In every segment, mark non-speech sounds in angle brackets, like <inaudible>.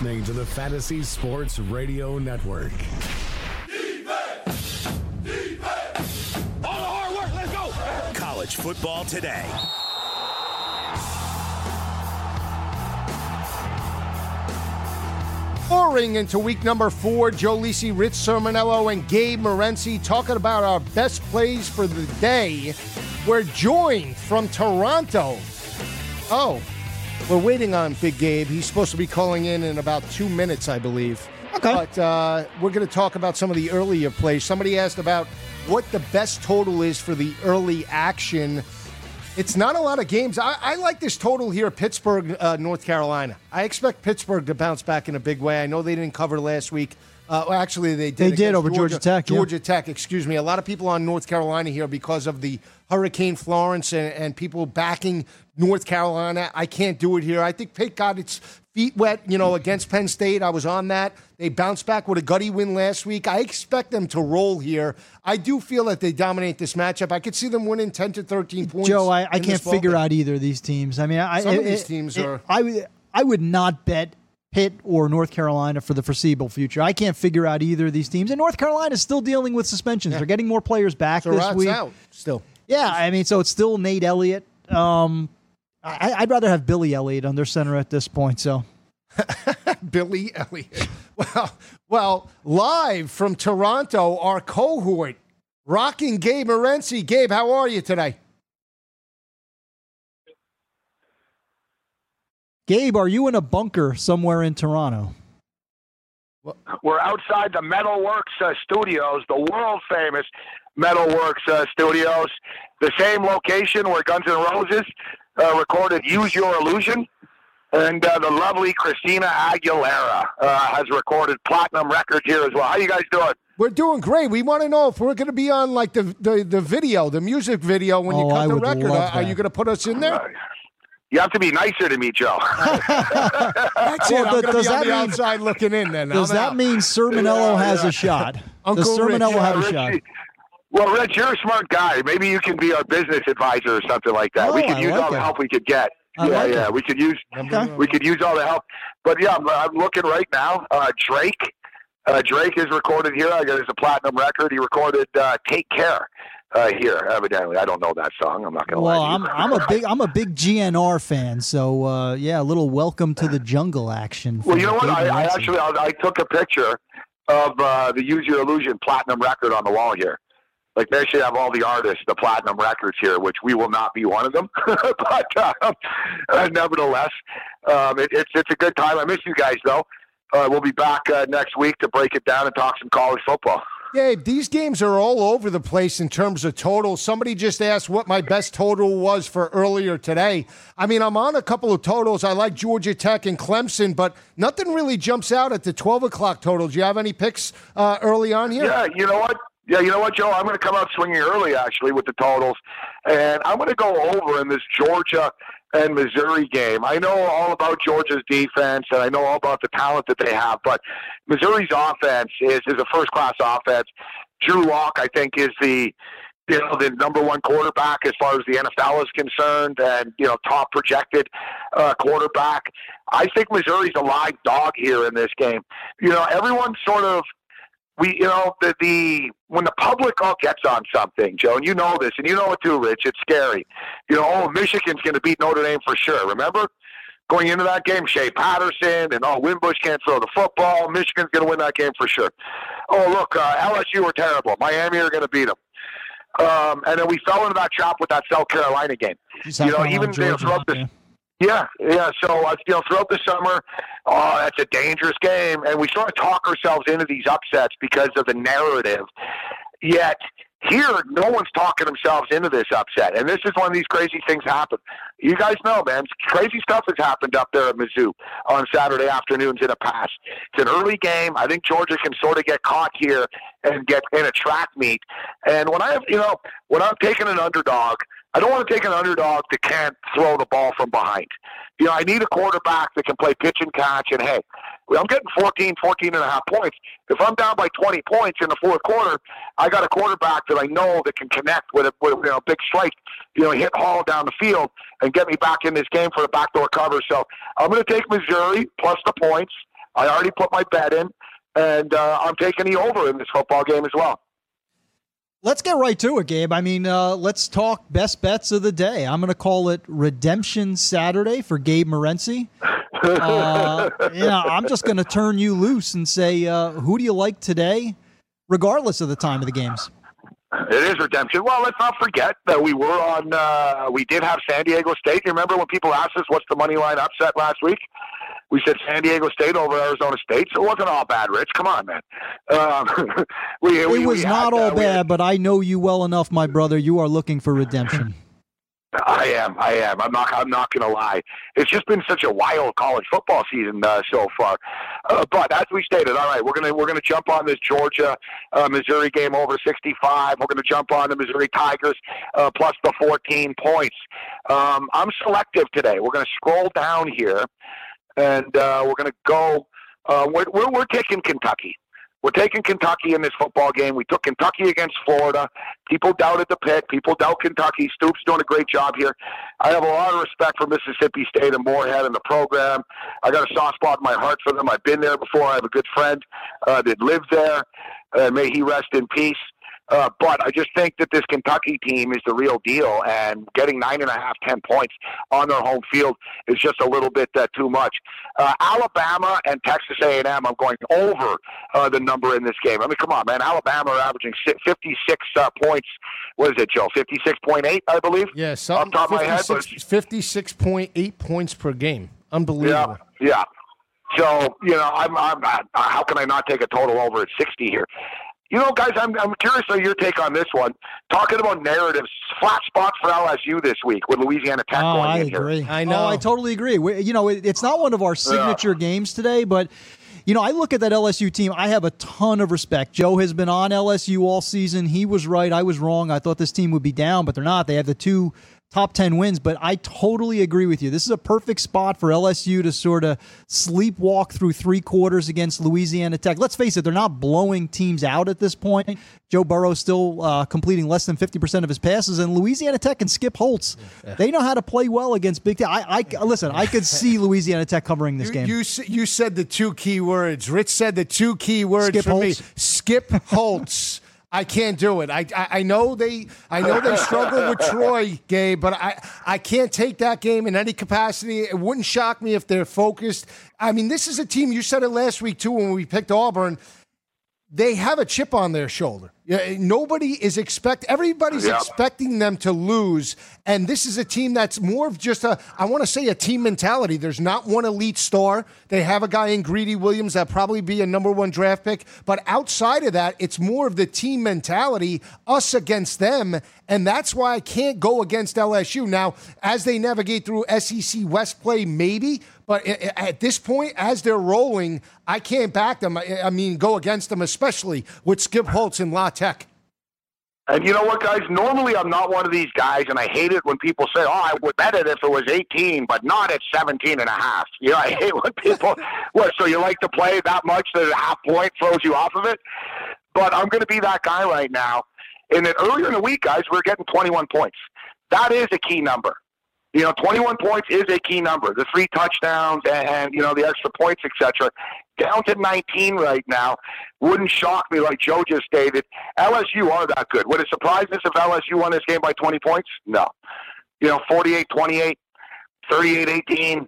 You're listening to the Fantasy Sports Radio Network. All the hard work, let's go. College football today. Pouring into week number four, Joe Lisi, Rich Cirminiello, and Gabe Morency talking about our best plays for the day. We're joined from Toronto. Oh, we're waiting on Big Gabe. He's supposed to be calling in in about two minutes, I believe. Okay. But uh, we're going to talk about some of the earlier plays. Somebody asked about what the best total is for the early action. It's not a lot of games. I, I like this total here, Pittsburgh, uh, North Carolina. I expect Pittsburgh to bounce back in a big way. I know they didn't cover last week. Uh, well, actually, they did. They did over Georgia Tech, yeah. Georgia Tech, excuse me. A lot of people on North Carolina here because of the Hurricane Florence and, and people backing North Carolina. I can't do it here. I think Pitt got its feet wet, you know, against Penn State. I was on that. They bounced back with a gutty win last week. I expect them to roll here. I do feel that they dominate this matchup. I could see them winning 10 to 13 points. Joe, I, I can't figure out either of these teams. I mean, I, Some of these it- teams it- are- I would. I would not bet Pitt or North Carolina for the foreseeable future. I can't figure out either of these teams. And North Carolina is still dealing with suspensions. They're getting more players back this Surratt's week. out still. Yeah, I mean, so it's still Nate Elliott. Um, I, I'd rather have Billy Elliott under center at this point. So <laughs> Billy Elliott. Well, well, live from Toronto, our cohort, rocking Gabe Morency. Gabe, how are you today? Gabe, are you in a bunker somewhere in Toronto? We're outside the Metalworks uh, Studios, the world famous Metalworks uh, Studios, the same location where Guns N' Roses uh, recorded "Use Your Illusion," and uh, the lovely Christina Aguilera uh, has recorded platinum records here as well. How you guys doing? We're doing great. We want to know if we're going to be on like the, the, the video, the music video when you Oh, cut I the record. love Are, are you going to put us in there? You have to be nicer to me, Joe. <laughs> That's Well, it. I'm th- going to does be on that the mean- outside looking in. Then Does I'm that out. mean Cirminiello Yeah, has yeah. a shot? Uncle Does Rich, Cirminiello yeah, have a shot? Well, Rich, you're a smart guy. Maybe you can be our business advisor or something like that. we Oh, could I use like all the help we could get. I yeah, like yeah, it. we could use Okay. we could use all the help. But yeah, I'm, I'm looking right now. Uh, Drake, uh, Drake is recorded here. I got his a platinum record. He recorded uh, "Take Care" uh, here. Evidently, I don't know that song. I'm not gonna Well, lie. I'm you. I'm a big I'm a big GNR fan, so uh, yeah, a little welcome to the jungle action. Well, you know what? I, I actually I, I took a picture of uh, the Use Your Illusion platinum record on the wall here. Like they should have all the artists, the platinum records here, which we will not be one of them. <laughs> but um, uh, nevertheless, um, it, it's it's a good time. I miss you guys though. Uh, we'll be back uh, next week to break it down and talk some college football. Gabe, these games are all over the place in terms of total. Somebody just asked what my best total was for earlier today. I mean, I'm on a couple of totals. I like Georgia Tech and Clemson, but nothing really jumps out at the 12 o'clock total. Do you have any picks uh, early on here? Yeah, you know what? Yeah, you know what, Joe? I'm going to come out swinging early, actually, with the totals, and I'm going to go over in this Georgia and Missouri game. I know all about Georgia's defense, and I know all about the talent that they have, but Missouri's offense is is a first class offense. Drew Lock, I think, is the you know the number one quarterback as far as the NFL is concerned, and you know top projected uh, quarterback. I think Missouri's a live dog here in this game. You know, everyone sort of we you know the the when the public all gets on something, Joe, and you know this, and you know it too, Rich. It's scary. You know, oh, Michigan's going to beat Notre Dame for sure. Remember going into that game, Shea Patterson and oh, Wimbush can't throw the football. Michigan's going to win that game for sure. Oh, look, uh, LSU are terrible. Miami are going to beat them. Um, and then we fell into that trap with that South Carolina game. You know, even Georgia, throughout this, yeah. Yeah, yeah. So uh, you know, throughout the summer, oh, that's a dangerous game, and we sort of talk ourselves into these upsets because of the narrative. Yet, Here, no one's talking themselves into this upset, and this is when these crazy things happen. You guys know, man, crazy stuff has happened up there at Mizzou on Saturday afternoons in the past. It's an early game. I think Georgia can sort of get caught here and get in a track meet. And when I you know, when I'm taking an underdog, I don't want to take an underdog that can't throw the ball from behind. You know, I need a quarterback that can play pitch and catch. And hey, I'm getting 14, 14 and a half points. If I'm down by 20 points in the fourth quarter, I got a quarterback that I know that can connect with a with, you know big strike, you know, hit Hall down the field and get me back in this game for a backdoor cover. So I'm going to take Missouri plus the points. I already put my bet in, and uh, I'm taking the over in this football game as well. Let's get right to it, Gabe. I mean, uh, let's talk best bets of the day. I'm going to call it Redemption Saturday for Gabe Morency. Uh, <laughs> yeah, I'm just going to turn you loose and say, uh, who do you like today, regardless of the time of the games? It is redemption. Well, let's not forget that we were on. Uh, we did have San Diego State. You remember when people asked us what's the money line upset last week? We said San Diego State over Arizona State, so it wasn't all bad, Rich. Come on, man. Um, <laughs> we, it we, was we not all uh, bad, had, but I know you well enough, my brother. You are looking for redemption. I am. I am. I'm not. I'm not going to lie. It's just been such a wild college football season uh, so far. Uh, but as we stated, all right, we're gonna we're gonna jump on this Georgia uh, Missouri game over 65. We're gonna jump on the Missouri Tigers uh, plus the 14 points. Um, I'm selective today. We're gonna scroll down here and uh, we're going to go. Uh, we're, we're, we're taking Kentucky. We're taking Kentucky in this football game. We took Kentucky against Florida. People doubted the pick. People doubt Kentucky. Stoops doing a great job here. I have a lot of respect for Mississippi State and Moorhead and the program. I got a soft spot in my heart for them. I've been there before. I have a good friend uh, that lived there. Uh, may he rest in peace. Uh, but I just think that this Kentucky team is the real deal, and getting nine and a half, ten points on their home field is just a little bit uh, too much. Uh, Alabama and Texas A&M, I'm going over uh, the number in this game. I mean, come on, man. Alabama are averaging 56 uh, points. What is it, Joe? 56.8, I believe. Yeah, some, top 56, 56.8 points per game. Unbelievable. Yeah, yeah. So you know, I'm, I'm, how can I not take a total over at 60 here? You know, guys, I'm, I'm curious of your take on this one. Talking about narratives, flat spot for LSU this week with Louisiana Tech oh, going I in agree. here. I know. Oh, I totally agree. We, you know, it, it's not one of our signature yeah. games today, but you know, I look at that LSU team. I have a ton of respect. Joe has been on LSU all season. He was right. I was wrong. I thought this team would be down, but they're not. They have the two top 10 wins, but I totally agree with you. This is a perfect spot for LSU to sort of sleepwalk through three quarters against Louisiana Tech. Let's face it, they're not blowing teams out at this point. Joe Burrow still uh, completing less than 50% of his passes, and Louisiana Tech and Skip Holtz, yeah. they know how to play well against Big Ten. I, I listen, I could see <laughs> Louisiana Tech covering this you, game. You, you said the two key words. Rich said the two key words Skip for Holtz. me. Skip Holtz. I can't do it. I, I, I know they I know they struggle with Troy, Gabe, but I I can't take that game in any capacity. It wouldn't shock me if they're focused. I mean, this is a team. You said it last week too when we picked Auburn. They have a chip on their shoulder. Nobody is expect. Everybody's yep. expecting them to lose, and this is a team that's more of just a. I want to say a team mentality. There's not one elite star. They have a guy in Greedy Williams that probably be a number one draft pick, but outside of that, it's more of the team mentality, us against them, and that's why I can't go against LSU now as they navigate through SEC West play. Maybe, but at this point, as they're rolling, I can't back them. I mean, go against them, especially with Skip Holtz and La Tech. And you know what, guys? Normally, I'm not one of these guys, and I hate it when people say, "Oh, I would bet it if it was 18, but not at 17 and a half." You know, I hate when people, <laughs> what? So you like to play that much that a half point throws you off of it? But I'm going to be that guy right now. And then earlier in the week, guys, we are getting 21 points. That is a key number. You know, 21 points is a key number. The three touchdowns and, and you know the extra points, etc. Down to 19 right now. Wouldn't shock me, like Joe just stated. LSU are that good. Would it surprise us if LSU won this game by 20 points? No. You know, 48-28, 38-18.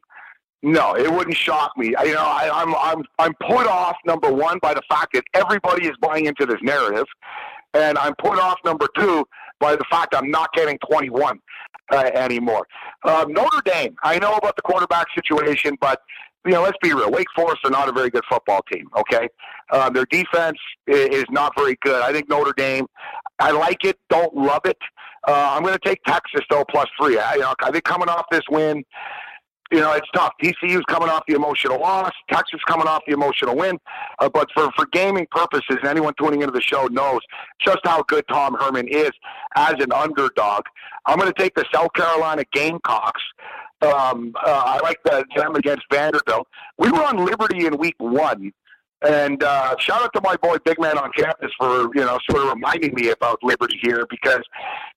No, it wouldn't shock me. I, you know, I, I'm I'm I'm put off number one by the fact that everybody is buying into this narrative, and I'm put off number two by the fact I'm not getting 21 uh, anymore. Um, Notre Dame, I know about the quarterback situation, but you know, let's be real. Wake Forest are not a very good football team. Okay, um, their defense is not very good. I think Notre Dame. I like it, don't love it. Uh, I'm going to take Texas though plus three. I, you know, I think coming off this win, you know, it's tough. TCU's coming off the emotional loss. Texas coming off the emotional win. Uh, but for, for gaming purposes, and anyone tuning into the show knows just how good Tom Herman is as an underdog. I'm going to take the South Carolina Gamecocks. Um, uh, I like the, them against Vanderbilt. We were on Liberty in week one. And uh, shout out to my boy Big Man on campus for you know sort of reminding me about Liberty here because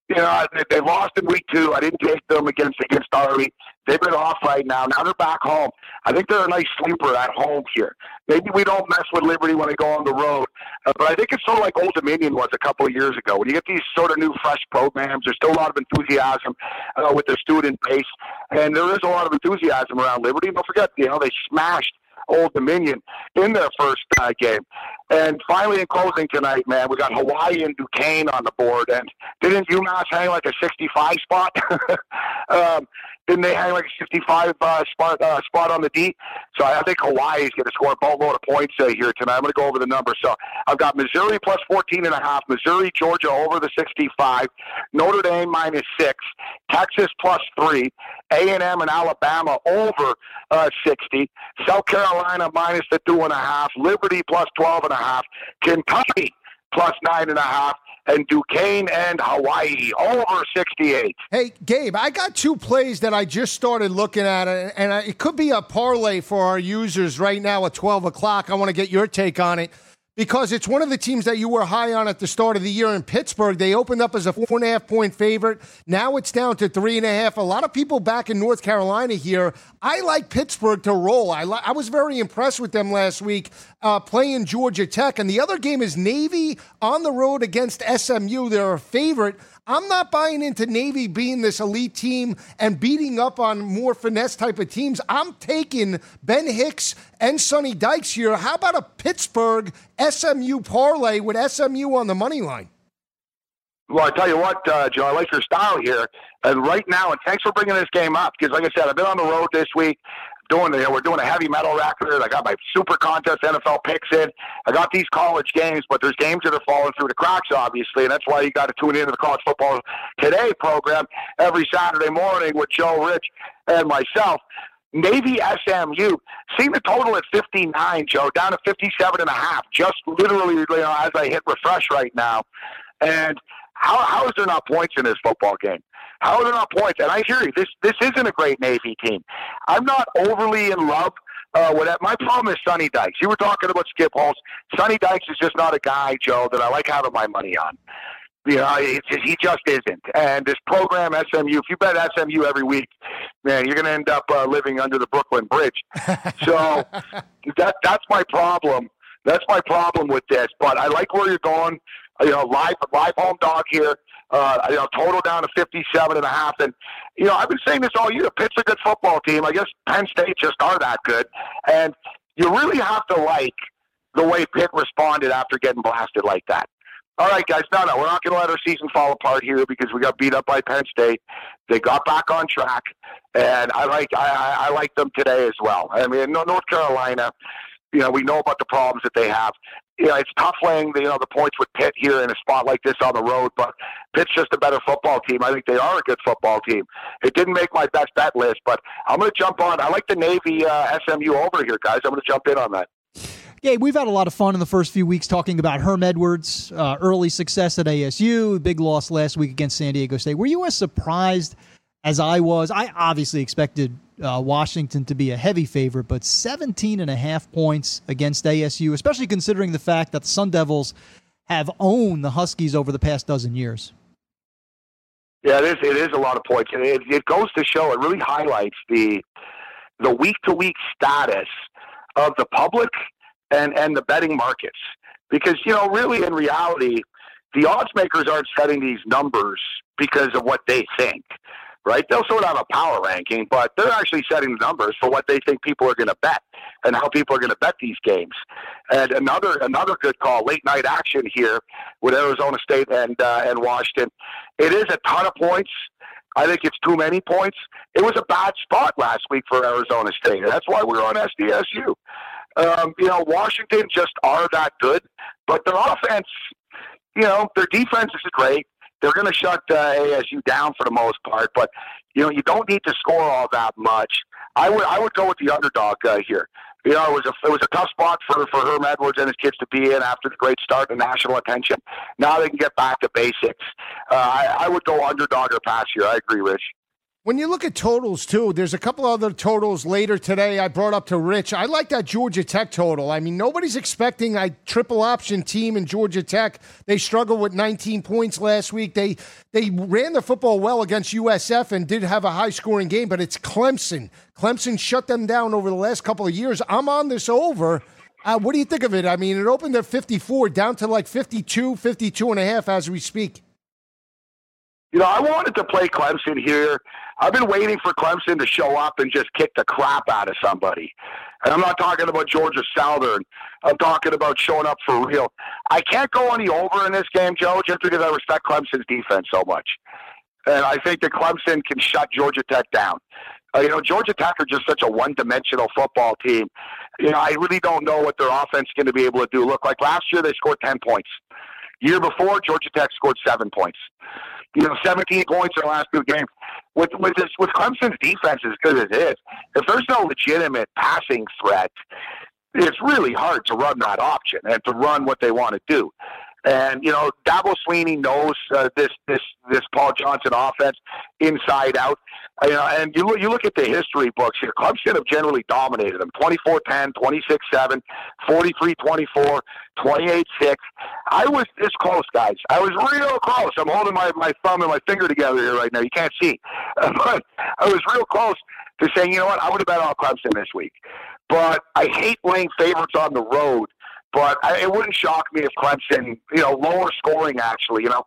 you know they, lost in week two. I didn't take them against against Army. They've been off right now. Now they're back home. I think they're a nice sleeper at home here. Maybe we don't mess with Liberty when they go on the road, uh, but I think it's sort of like Old Dominion was a couple of years ago. When you get these sort of new, fresh programs, there's still a lot of enthusiasm uh, with their student base, and there is a lot of enthusiasm around Liberty. Don't forget, you know, they smashed Old Dominion in their first uh, game. And finally, in closing tonight, man, we got Hawaii and Duquesne on the board. And didn't UMass hang like a 65 spot? <laughs> um, didn't they hang like a 65 uh, spot uh, spot on the D? So I think Hawaii is going to score a boatload of points uh, here tonight. I'm going to go over the numbers. So I've got Missouri plus 14 and a half, Missouri, Georgia over the 65, Notre Dame minus six, Texas plus three, A&M and Alabama over uh, 60, South Carolina minus the two and a half, Liberty plus 12 and a half, Kentucky plus nine and a half, and Duquesne and Hawaii all over 68. Hey, Gabe, I got two plays that I just started looking at, and it could be a parlay for our users right now at 12 o'clock. I want to get your take on it because it's one of the teams that you were high on at the start of the year in Pittsburgh. They opened up as a four and a half point favorite. Now it's down to three and a half. A lot of people back in North Carolina here. I like Pittsburgh to roll. I, li- I was very impressed with them last week uh, playing Georgia Tech. And the other game is Navy on the road against SMU. They're a favorite. I'm not buying into Navy being this elite team and beating up on more finesse type of teams. I'm taking Ben Hicks and Sonny Dykes here. How about a Pittsburgh SMU parlay with SMU on the money line? Well, I tell you what, uh, Joe, I like your style here. And right now, and thanks for bringing this game up because, like I said, I've been on the road this week doing the, we're doing a heavy metal record. I got my super contest NFL picks in. I got these college games, but there's games that are falling through the cracks, obviously, and that's why you got to tune into the College Football Today program every Saturday morning with Joe Rich and myself. Navy SMU, seeing the total at 59, Joe, down to 57 and a half, just literally you know, as I hit refresh right now. And how, how is there not points in this football game? How are there not points? And I hear you. This this isn't a great Navy team. I'm not overly in love uh, with that. My problem is Sonny Dykes. You were talking about Skip Holtz. Sonny Dykes is just not a guy, Joe, that I like having my money on. You know, it's, he just isn't. And this program, SMU, if you bet SMU every week, man, you're going to end up uh, living under the Brooklyn Bridge. So <laughs> that that's my problem. That's my problem with this. But I like where you're going. You know, live live home dog here. Uh, you know, total down to 57 and a half. And, you know, I've been saying this all year. Pitt's a good football team. I guess Penn State just are that good. And you really have to like the way Pitt responded after getting blasted like that. All right, guys. No, no, we're not going to let our season fall apart here because we got beat up by Penn State. They got back on track, and I like I, I like them today as well. I mean, North Carolina, you know, we know about the problems that they have you know, it's tough laying the, you know the points with Pitt here in a spot like this on the road, but Pitt's just a better football team. I think they are a good football team. It didn't make my best bet list, but I'm going to jump on. I like the Navy uh, SMU over here, guys. I'm going to jump in on that. Yeah, we've had a lot of fun in the first few weeks talking about Herm Edwards' uh, early success at ASU, big loss last week against San Diego State. Were you as surprised as I was? I obviously expected uh, Washington to be a heavy favorite, but 17 and a half points against ASU, especially considering the fact that the Sun Devils have owned the Huskies over the past dozen years. Yeah, it is. It is a lot of points, and it, it goes to show. It really highlights the the week to week status of the public and and the betting markets, because you know, really, in reality, the odds makers aren't setting these numbers because of what they think right? They'll sort have a power ranking, but they're actually setting the numbers for what they think people are going to bet and how people are going to bet these games. And another another good call, late night action here with Arizona State and uh, and Washington. It is a ton of points. I think it's too many points. It was a bad spot last week for Arizona State, that's why we're on SDSU. Um, you know, Washington just are that good, but their offense you know, their defense is great. They're going to shut uh, ASU down for the most part, but you know, you don't need to score all that much. I would I would go with the underdog uh, here. You know, it was a it was a tough spot for for Herm Edwards and his kids to be in after the great start and national attention. Now they can get back to basics. Uh, I, I would go underdog or pass here. I agree, Rich. When you look at totals too, there's a couple other totals later today. I brought up to Rich. I like that Georgia Tech total. I mean, nobody's expecting a triple option team in Georgia Tech. They struggled with 19 points last week. They they ran the football well against USF and did have a high scoring game, but it's Clemson. Clemson shut them down over the last couple of years. I'm on this over. Uh, what do you think of it? I mean, it opened at 54, down to like 52, 52 and a half as we speak. You know, I wanted to play Clemson here. I've been waiting for Clemson to show up and just kick the crap out of somebody. And I'm not talking about Georgia Southern. I'm talking about showing up for real. I can't go any over in this game, Joe, just because I respect Clemson's defense so much. And I think that Clemson can shut Georgia Tech down. Uh, you know, Georgia Tech are just such a one-dimensional football team. You know, I really don't know what their offense is going to be able to do. Look, like last year they scored 10 points. Year before, Georgia Tech scored seven points you know, 17 points in the last two games. With with this, with Clemson's defense as good as it is, if there's no legitimate passing threat, it's really hard to run that option and to run what they want to do. And you know, Dabo Swinney knows uh, this this this Paul Johnson offense inside out. You know, and you look you look at the history books here. Clemson have generally dominated them 24-10, 26-7, 43-24, 28-6. I was this close, guys. I was real close. I'm holding my, my thumb and my finger together here right now. You can't see, <laughs> but I was real close to saying, you know what, I would have bet on Clemson this week. But I hate laying favorites on the road but I, it wouldn't shock me if Clemson, you know, lower scoring actually, you know,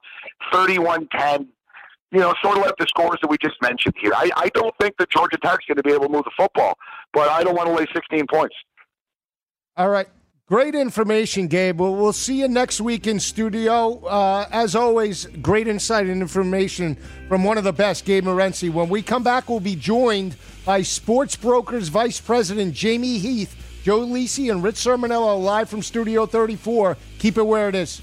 31-10, you know, sort of like the scores that we just mentioned here. I, I don't think that Georgia Tech's going to be able to move the football, but I don't want to lay 16 points. All right. Great information, Gabe. Well, we'll see you next week in studio. Uh, as always, great insight and information from one of the best, Gabe Morency. When we come back, we'll be joined by Sports Brokers Vice President Jamie Heath Joe Lisi and Rich Cirminiello live from Studio 34. Keep it where it is.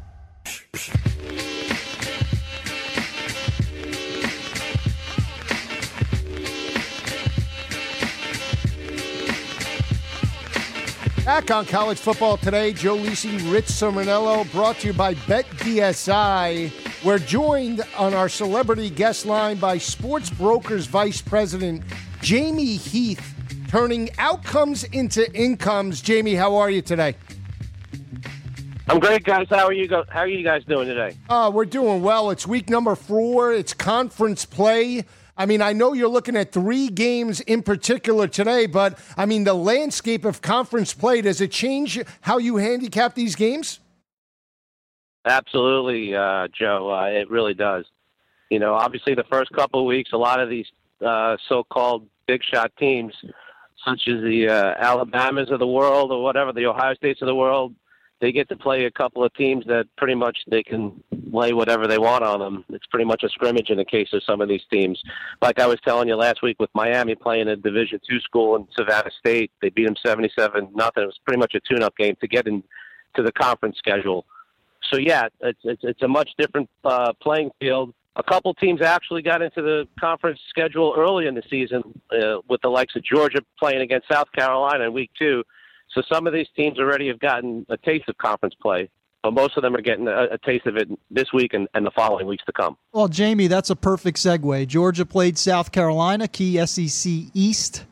Back on college football today, Joe Lisi, Rich Cirminiello, brought to you by BetDSI. We're joined on our celebrity guest line by Sports Brokers Vice President Jamie Heath, turning outcomes into incomes. Jamie, how are you today? I'm great, guys. How are you? Go- How are you guys doing today? Uh, we're doing well. It's week number four. It's conference play. I mean, I know you're looking at three games in particular today, but I mean, the landscape of conference play, does it change how you handicap these games? Absolutely, uh, Joe. Uh, it really does. You know, obviously, the first couple of weeks, a lot of these uh, so-called big shot teams, such as the uh, Alabamas of the world or whatever, the Ohio States of the world, they get to play a couple of teams that pretty much they can lay whatever they want on them. It's pretty much a scrimmage in the case of some of these teams. Like I was telling you last week with Miami playing a Division two school in Savannah State, they beat them seventy-seven nothing. It was pretty much a tune-up game to get into the conference schedule. So yeah, it's it's, it's a much different uh, playing field. A couple teams actually got into the conference schedule early in the season, uh, with the likes of Georgia playing against South Carolina in week two so some of these teams already have gotten a taste of conference play, but most of them are getting a, a taste of it this week and, and, the following weeks to come. Well, Jamie, that's a perfect segue. Georgia played South Carolina, key SEC East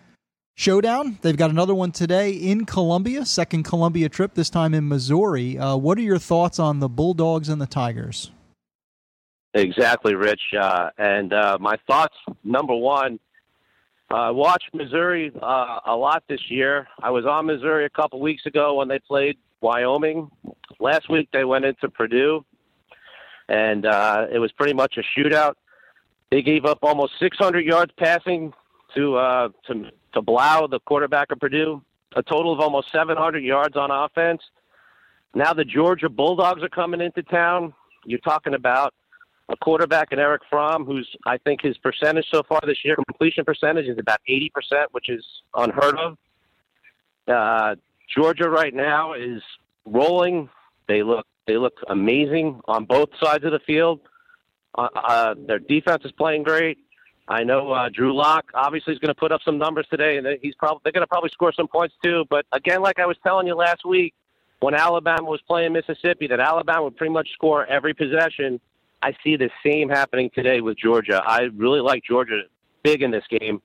showdown. They've got another one today in Columbia, second Columbia trip, this time in Missouri. Uh, what are your thoughts on the Bulldogs and the Tigers? Exactly, Rich. Uh, and uh, my thoughts number one, uh, watched Missouri uh, a lot this year. I was on Missouri a couple weeks ago when they played Wyoming. Last week they went into Purdue, and uh, it was pretty much a shootout. They gave up almost 600 yards passing to uh, to to Blough, the quarterback of Purdue. A total of almost 700 yards on offense. Now the Georgia Bulldogs are coming into town. You're talking about a quarterback in Eric Fromm, who's I think his percentage so far this year, completion percentage is about 80%, which is unheard of. Uh, Georgia right now is rolling. They look they look amazing on both sides of the field. Uh, uh, their defense is playing great. I know uh, Drew Lock obviously is going to put up some numbers today, and he's probably they're going to probably score some points too. But again, like I was telling you last week, when Alabama was playing Mississippi, that Alabama would pretty much score every possession. I see the same happening today with Georgia. I really like Georgia big in this game,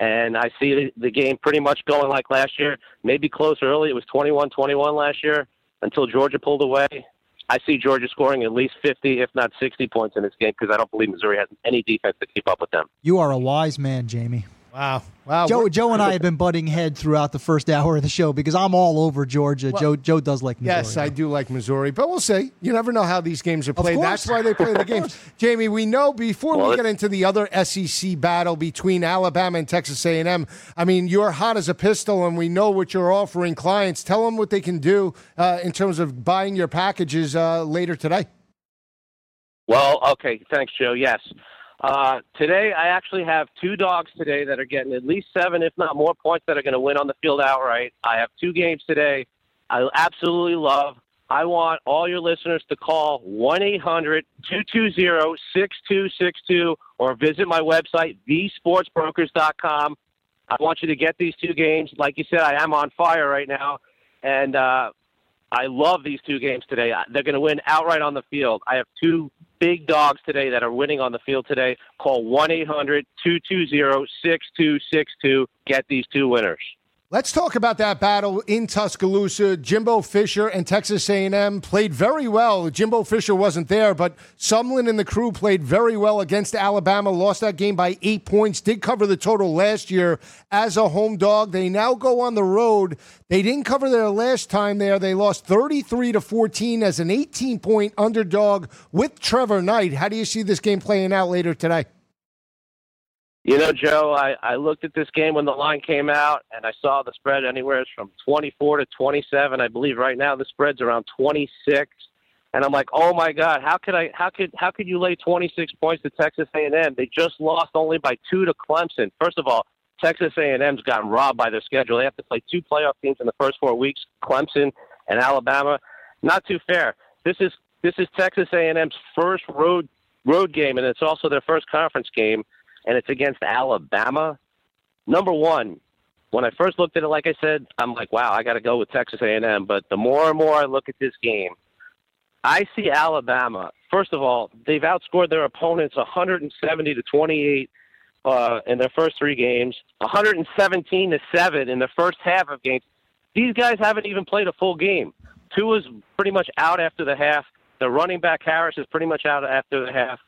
and I see the game pretty much going like last year, maybe close early. It was 21-21 last year until Georgia pulled away. I see Georgia scoring at least 50, if not 60 points in this game because I don't believe Missouri has any defense to keep up with them. You are a wise man, Jamie. Wow. Wow. Joe, Joe and I have been butting head throughout the first hour of the show because I'm all over Georgia. Well, Joe Joe does like Missouri. Yes, I do like Missouri, but we'll see. You never know how these games are played. That's why they play the <laughs> games. Jamie, we know before Well, we get into the other SEC battle between Alabama and Texas A&M. I mean, you're hot as a pistol, and we know what you're offering clients. Tell them what they can do uh, in terms of buying your packages uh, later today. Well, okay, thanks, Joe. Yes. Uh, today, I actually have two dogs today that are getting at least seven, if not more, points that are going to win on the field outright. I have two games today. I absolutely love. I want all your listeners to call 1 800 220 6262 or visit my website, thesportsbrokers.com. I want you to get these two games. Like you said, I am on fire right now. And uh, I love these two games today. They're going to win outright on the field. I have two big dogs today that are winning on the field today. Call 1 800 220 6262. Get these two winners. Let's talk about that battle in Tuscaloosa. Jimbo Fisher and Texas A&M played very well. Jimbo Fisher wasn't there, but Sumlin and the crew played very well against Alabama. Lost that game by eight points. Did cover the total last year as a home dog. They now go on the road. They didn't cover their last time there. They lost 33 to 14 as an 18 point underdog with Trevor Knight. How do you see this game playing out later today? You know, Joe, I, I looked at this game when the line came out, and I saw the spread anywhere from 24 to 27. I believe right now the spread's around 26, and I'm like, oh my God, how could I? How could how could you lay 26 points to Texas A&M? They just lost only by two to Clemson. First of all, Texas A&M's gotten robbed by their schedule. They have to play two playoff teams in the first four weeks: Clemson and Alabama. Not too fair. This is this is Texas A&M's first road road game, and it's also their first conference game and it's against Alabama. Number one, when I first looked at it, like I said, I'm like, wow, I got to go with Texas A&M. But the more and more I look at this game, I see Alabama. First of all, they've outscored their opponents 170 to 28 uh, in their first three games, 117 to seven in the first half of games. These guys haven't even played a full game. Tua is pretty much out after the half. The running back Harris is pretty much out after the half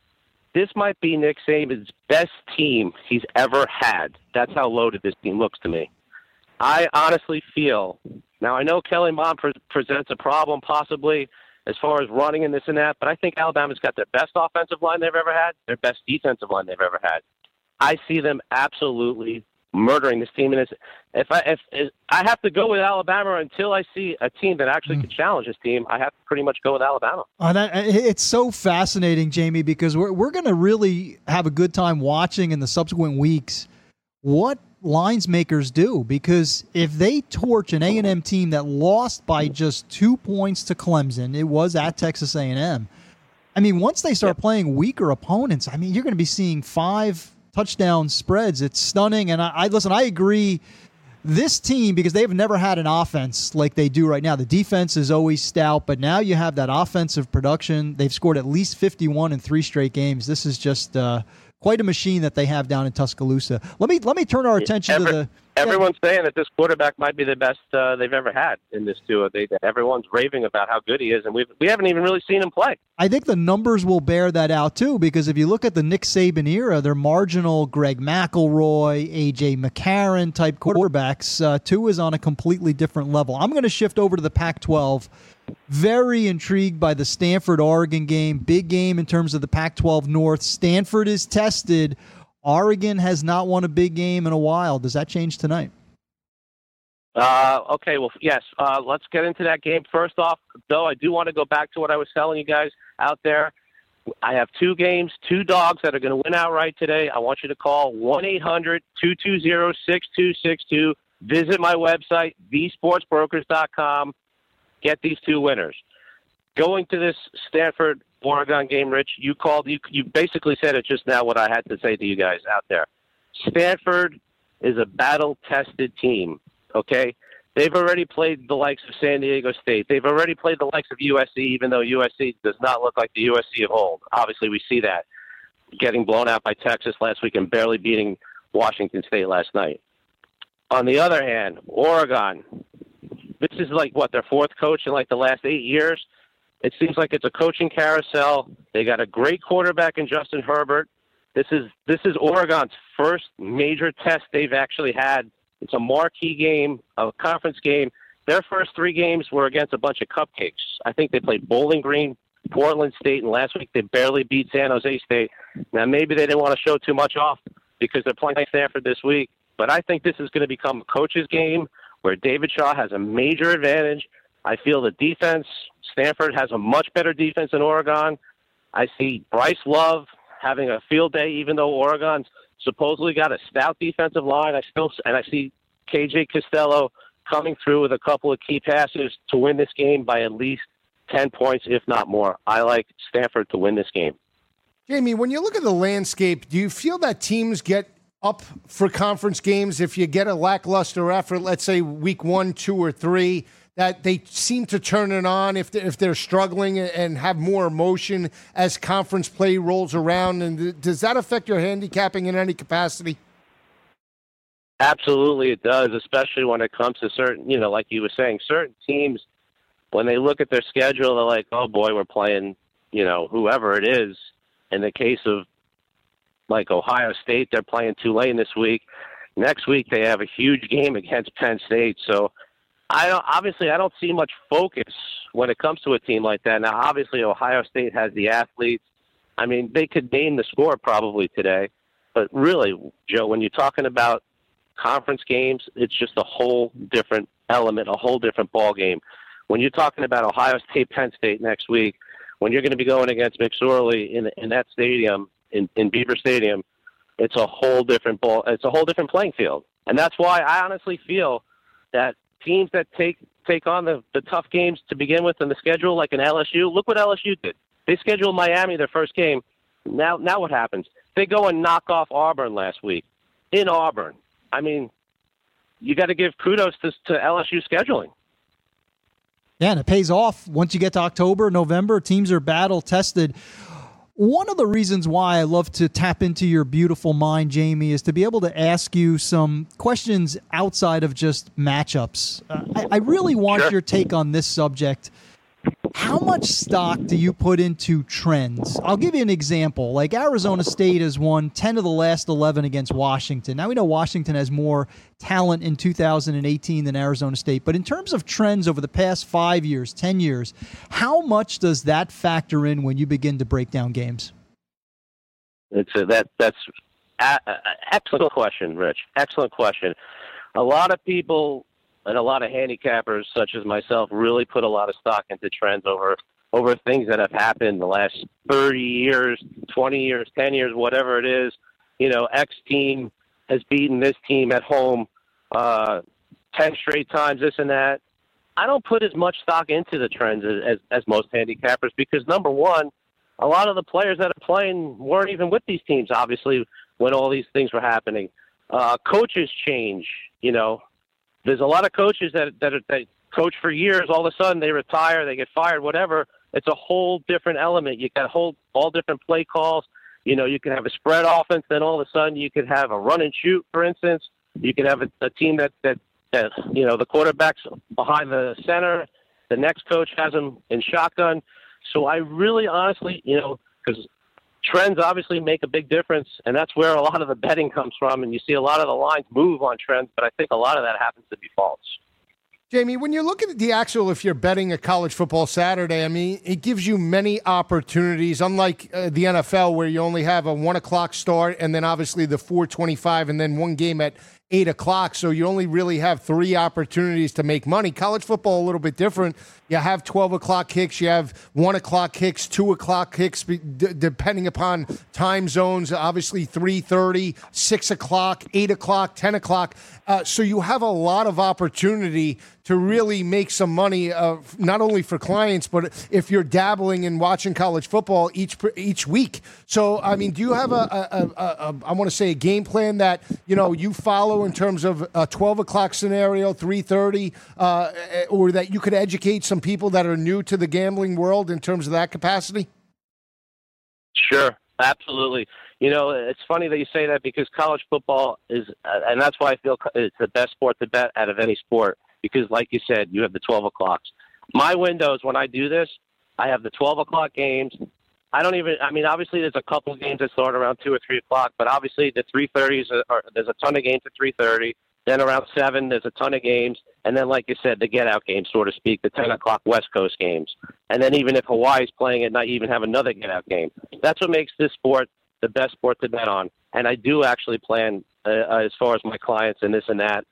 this might be Nick Saban's best team he's ever had. That's how loaded this team looks to me. I honestly feel now I know Kellen Mond pre- presents a problem possibly as far as running and this and that, but I think Alabama's got their best offensive line they've ever had, their best defensive line they've ever had. I see them absolutely murdering this team, and it's, if I if, if I have to go with Alabama until I see a team that actually can challenge this team, I have to pretty much go with Alabama. Uh, that, it's so fascinating, Jamie, because we're, we're going to really have a good time watching in the subsequent weeks what lines makers do. Because if they torch an A&M team that lost by just two points to Clemson, it was at Texas A&M. I mean, once they start playing weaker opponents, I mean, you're going to be seeing five touchdown spreads. It's stunning. And I, I listen, I agree. This team, because they've never had an offense like they do right now, the defense is always stout, but now you have that offensive production. They've scored at least 51 in three straight games. This is just uh, quite a machine that they have down in Tuscaloosa. Let me let me turn our attention to the everyone's saying that this quarterback might be the best uh, they've ever had in this duo. They, everyone's raving about how good he is, and we've, we haven't even really seen him play. I think the numbers will bear that out too, because if you look at the Nick Saban era, they're marginal Greg McElroy, AJ McCarron type quarterbacks. Uh, Tua is on a completely different level. I'm going to shift over to the Pac-12. Very intrigued by the Stanford Oregon game, big game in terms of the Pac 12 North. Stanford is tested. Oregon has not won a big game in a while. Does that change tonight? Uh, okay, well, yes. Uh, let's get into that game. First off, though, I do want to go back to what I was telling you guys out there. I have two games, two dogs that are going to win outright today. I want you to call 1 800 220 6262. Visit my website, thesportsbrokers.com. Get these two winners. Going to this Stanford Oregon game, Rich, you called, you, you basically said it just now what I had to say to you guys out there. Stanford is a battle tested team, okay? They've already played the likes of San Diego State. They've already played the likes of USC, even though USC does not look like the USC of old. Obviously, we see that. Getting blown out by Texas last week and barely beating Washington State last night. On the other hand, Oregon, this is like what, their fourth coach in like the last eight years? It seems like it's a coaching carousel. They got a great quarterback in Justin Herbert. This is this is Oregon's first major test they've actually had. It's a marquee game, a conference game. Their first three games were against a bunch of cupcakes. I think they played Bowling Green, Portland State, and last week they barely beat San Jose State. Now maybe they didn't want to show too much off because they're playing Stanford this week, but I think this is going to become a coach's game where David Shaw has a major advantage. I feel the defense, Stanford has a much better defense than Oregon. I see Bryce Love having a field day, even though Oregon's supposedly got a stout defensive line. I still and I see KJ Costello coming through with a couple of key passes to win this game by at least ten points, if not more. I like Stanford to win this game. Jamie, when you look at the landscape, do you feel that teams get up for conference games if you get a lackluster effort, let's say week one, two, or three? That they seem to turn it on if they're, if they're struggling and have more emotion as conference play rolls around. And does that affect your handicapping in any capacity? Absolutely, it does, especially when it comes to certain, you know, like you were saying, certain teams, when they look at their schedule, they're like, oh boy, we're playing, you know, whoever it is. In the case of like Ohio State, they're playing Tulane this week. Next week, they have a huge game against Penn State. So, I don't obviously I don't see much focus when it comes to a team like that. Now, obviously, Ohio State has the athletes. I mean, they could name the score probably today, but really, Joe, when you're talking about conference games, it's just a whole different element, a whole different ball game. When you're talking about Ohio State, Penn State next week, when you're going to be going against McSorley in in that stadium in, in Beaver Stadium, it's a whole different ball. It's a whole different playing field, and that's why I honestly feel that teams that take take on the, the tough games to begin with in the schedule, like an LSU. Look what LSU did. They scheduled Miami their first game. Now, now what happens? They go and knock off Auburn last week in Auburn. I mean, you got to give kudos to, to LSU scheduling. Yeah, and it pays off once you get to October, November. Teams are battle tested. One of the reasons why I love to tap into your beautiful mind, Jamie, is to be able to ask you some questions outside of just matchups. Uh, I, I, really want sure. your take on this subject how much stock do you put into trends? I'll give you an example. Like Arizona State has won 10 of the last 11 against Washington. Now we know Washington has more talent in 2018 than Arizona State, but in terms of trends over the past 5 years, 10 years, how much does that factor in when you begin to break down games? It's a, that that's excellent question, Rich. Excellent question. A lot of people and a lot of handicappers such as myself really put a lot of stock into trends over over things that have happened the last 30 years, 20 years, 10 years, whatever it is. You know, X team has beaten this team at home uh, 10 straight times, this and that. I don't put as much stock into the trends as, as, as most handicappers because, number one, a lot of the players that are playing weren't even with these teams, obviously, when all these things were happening. Uh, coaches change, you know, there's a lot of coaches that that, that coach for years. All of a sudden, they retire, they get fired, whatever. It's a whole different element. You got whole all different play calls. You know, you can have a spread offense, then all of a sudden you could have a run and shoot, for instance. You can have a, a team that, that that you know the quarterback's behind the center, the next coach has him in shotgun. So I really, honestly, you know, because trends obviously make a big difference, and that's where a lot of the betting comes from. And you see a lot of the lines move on trends, but I think a lot of that happens to be false. Jamie, when you're looking at the actual, if you're betting a college football Saturday, I mean, it gives you many opportunities. Unlike uh, the NFL, where you only have a one o'clock start, and then obviously the four twenty-five, and then one game at eight o'clock. So you only really have three opportunities to make money. College football a little bit different. You have twelve o'clock kicks, you have one o'clock kicks, two o'clock kicks, d- depending upon time zones. Obviously, 3.30, 6 o'clock, eight o'clock, ten o'clock. Uh, so you have a lot of opportunity to really make some money, uh, not only for clients, but if you're dabbling in watching college football each each week. So, I mean, do you have a, a, a, a I want to say a game plan that you know you follow in terms of a 12 o'clock scenario, 3:30, uh, or that you could educate some people that are new to the gambling world in terms of that capacity? Sure, absolutely. You know, it's funny that you say that because college football is, uh, and that's why I feel it's the best sport to bet out of any sport. Because, like you said, you have the 12 o'clocks. My windows when I do this, I have the 12 o'clock games. I don't even. I mean, obviously, there's a couple games that start around two or three o'clock, but obviously, the 3:30s are, are there's a ton of games at 3:30. Then around seven, there's a ton of games, and then, like you said, the get out games, so to speak, the 10 o'clock West Coast games, and then even if Hawaii's playing at night, even have another get out game. That's what makes this sport the best sport to bet on. And I do actually plan, uh, uh as far as my clients and this and that,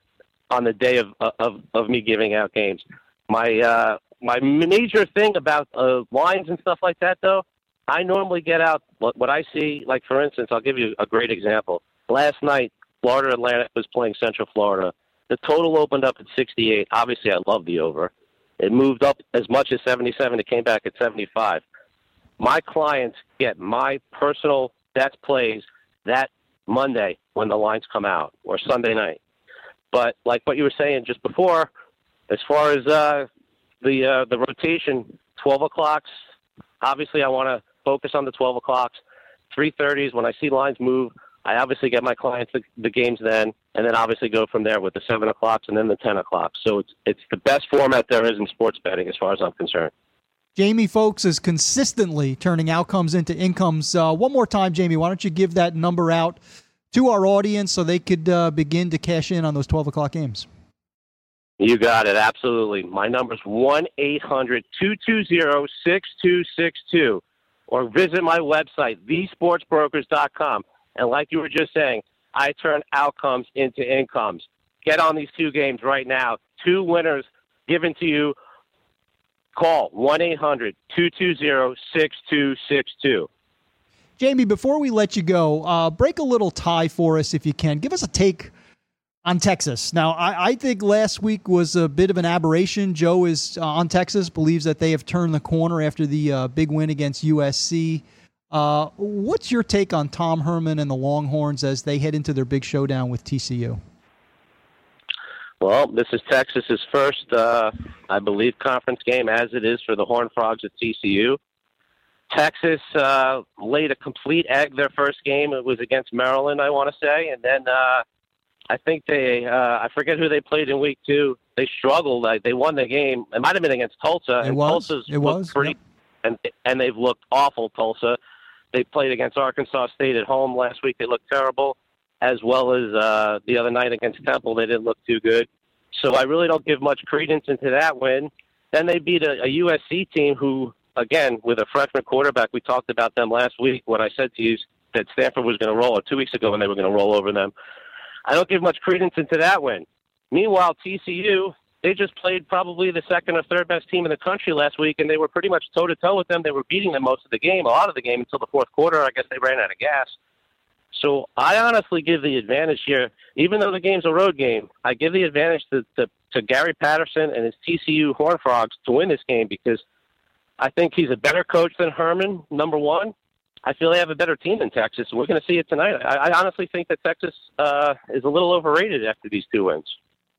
on the day of of, of me giving out games. My uh, my major thing about uh, lines and stuff like that, though, I normally get out what, what I see. Like for instance, I'll give you a great example. Last night, Florida Atlantic was playing Central Florida. The total opened up at 68. Obviously, I love the over. It moved up as much as 77. It came back at 75. My clients get my personal best plays that Monday when the lines come out or Sunday night. But like what you were saying just before, as far as uh, the uh, the rotation, 12 o'clocks. Obviously, I want to focus on the 12 o'clocks. 3:30s when I see lines move. I obviously get my clients the, the, games then, and then obviously go from there with the seven o'clocks and then the ten o'clocks. So it's it's the best format there is in sports betting, as far as I'm concerned. Jamie Folks is consistently turning outcomes into incomes. Uh, one more time, Jamie, why don't you give that number out to our audience so they could uh, begin to cash in on those twelve o'clock games? You got it, absolutely. My number is 1 800 220 6262. or visit my website, thesportsbrokers.com. And like you were just saying, I turn outcomes into incomes. Get on these two games right now. Two winners given to you. Call 1 800 220 6262. Jamie, before we let you go, uh, break a little tie for us if you can. Give us a take on Texas. Now, I, I, think last week was a bit of an aberration. Joe is uh, on Texas, believes that they have turned the corner after the uh, big win against USC. Uh, what's your take on Tom Herman and the Longhorns as they head into their big showdown with TCU? Well, this is Texas's first, uh, I believe, conference game, as it is for the Horned Frogs at TCU. Texas uh, laid a complete egg their first game. It was against Maryland, I want to say, and then uh, I think they, uh, I forget who they played in week two. They struggled. Like they won the game. It might have been against Tulsa. It and was. Tulsa's it was. Pretty, yep. and and they've looked awful. Tulsa. They played against Arkansas State at home last week. They looked terrible, as well as uh, the other night against Temple. They didn't look too good. So I really don't give much credence into that win. Then they beat a, a USC team who, again, with a freshman quarterback, we talked about them last week when I said to you that Stanford was going to roll, or two weeks ago when they were going to roll over them. I don't give much credence into that win. Meanwhile, TCU, they just played probably the second or third best team in the country last week, and they were pretty much toe to toe with them. They were beating them most of the game, a lot of the game until the fourth quarter. I guess they ran out of gas. So I honestly give the advantage here, even though the game's a road game. I give the advantage to, to, to Gary Patterson and his TCU Horn Frogs to win this game because I think he's a better coach than Herman. Number one, I feel they have a better team than Texas, and we're going to see it tonight. I, I honestly think that Texas uh, is a little overrated after these two wins.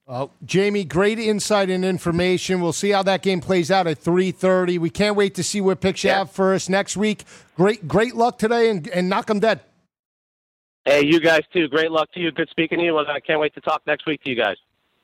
Well, Jamie, great insight and information. We'll see how that game plays out at 3.30. We can't wait to see what picks you yeah. have for us next week. Great, great luck today, and, and knock them dead. Hey, you guys too. Great luck to you. Good speaking to you. I can't wait to talk next week to you guys.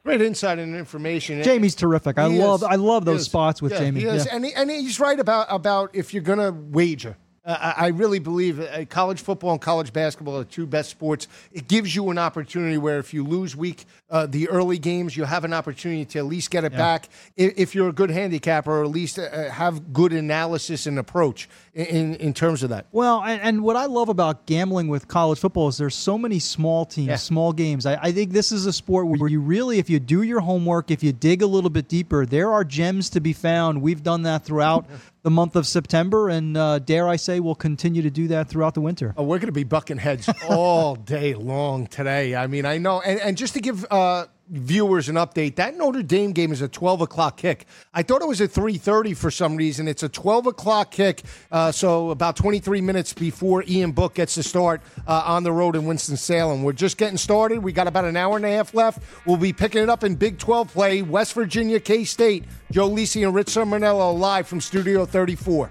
Great insight and information. Jamie's terrific. I He love is. I love those spots with Yeah, Jamie. He is. Yeah. And, he, and he's right about about if you're going to wager. Uh, I really believe uh, college football and college basketball are the two best sports. It gives you an opportunity where if you lose week, uh, the early games, you have an opportunity to at least get it back. If, if you're a good handicapper, or at least uh, have good analysis and approach in, in, in terms of that. Well, and, and what I love about gambling with college football is there's so many small teams, Yeah. small games. I, I think this is a sport where you really, if you do your homework, if you dig a little bit deeper, there are gems to be found. We've done that throughout <laughs> the month of September, and uh, dare I say, we'll continue to do that throughout the winter. Oh, we're going to be bucking heads all <laughs> day long today. I mean, I know. And, and just to give uh, viewers an update, that Notre Dame game is a 12 o'clock kick. I thought it was at 3.30 for some reason. It's a 12 o'clock kick, uh, so about 23 minutes before Ian Book gets to start uh, on the road in Winston-Salem. We're just getting started. We got about an hour and a half left. We'll be picking it up in Big 12 play, West Virginia, K-State. Joe Lisi and Rich Cirminiello live from Studio 34.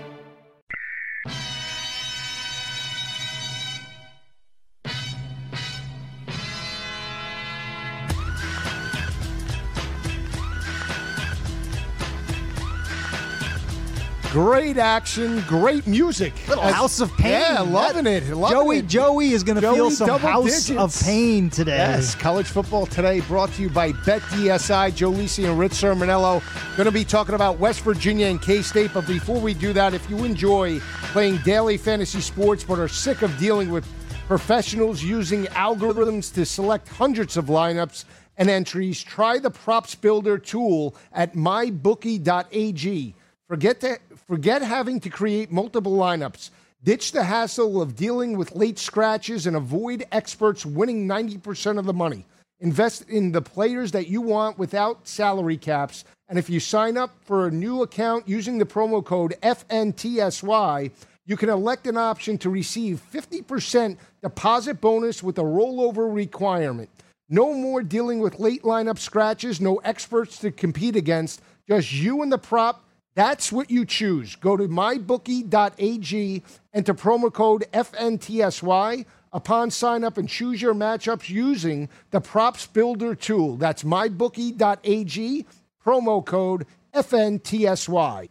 Great action, great music. Little As- House of Pain. Yeah, loving it. Loving Joey it. Joey is going to feel some House digits. of Pain today. Yes, college football today brought to you by BetDSI. Joe Lisi and Rich Cirminiello going to be talking about West Virginia and K State. But before we do that, if you enjoy playing daily fantasy sports but are sick of dealing with professionals using algorithms to select hundreds of lineups and entries, try the Props Builder tool at mybookie.ag. Forget to, forget having to create multiple lineups. Ditch the hassle of dealing with late scratches and avoid experts winning 90% of the money. Invest in the players that you want without salary caps. And if you sign up for a new account using the promo code FNTSY, you can elect an option to receive 50% deposit bonus with a rollover requirement. No more dealing with late lineup scratches, no experts to compete against, just you and the prop. That's what you choose. Go to mybookie.ag, enter promo code FNTSY upon sign up and choose your matchups using the props builder tool. That's mybookie.ag, promo code FNTSY.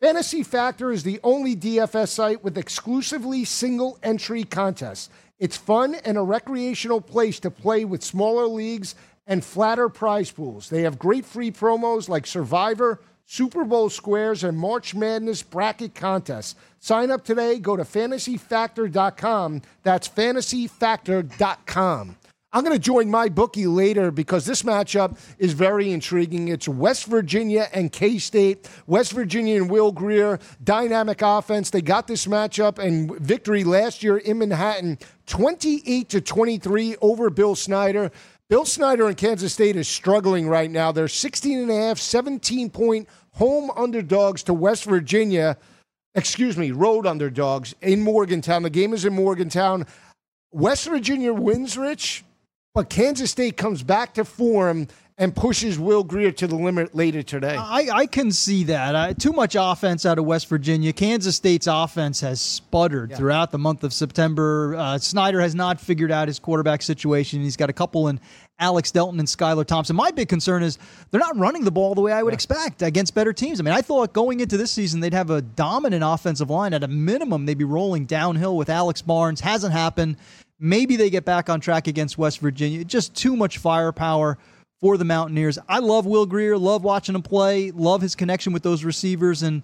Fantasy Factor is the only DFS site with exclusively single entry contests. It's fun and a recreational place to play with smaller leagues and flatter prize pools. They have great free promos like Survivor, Super Bowl squares, and March Madness bracket contests. Sign up today. Go to fantasyfactor.com. That's fantasyfactor.com. I'm going to join my bookie later because this matchup is very intriguing. It's West Virginia and K State. West Virginia and Will Grier, dynamic offense. They got this matchup and victory last year in Manhattan, 28 to 23 over Bill Snyder. Bill Snyder in Kansas State is struggling right now. They're 16 and a half, 17 point home underdogs to West Virginia. Excuse me, road underdogs in Morgantown. The game is in Morgantown. West Virginia wins, Rich, but Kansas State comes back to form and pushes Will Grier to the limit later today. I, I can see that. Uh, too much offense out of West Virginia. Kansas State's offense has sputtered throughout the month of September. Uh, Snyder has not figured out his quarterback situation. He's got a couple in Alex Delton and Skylar Thompson. My big concern is they're not running the ball the way I would expect against better teams. I mean, I thought going into this season they'd have a dominant offensive line. At a minimum, they'd be rolling downhill with Alex Barnes. Hasn't happened. Maybe they get back on track against West Virginia. Just too much firepower for the Mountaineers. I love Will Grier, love watching him play, love his connection with those receivers. And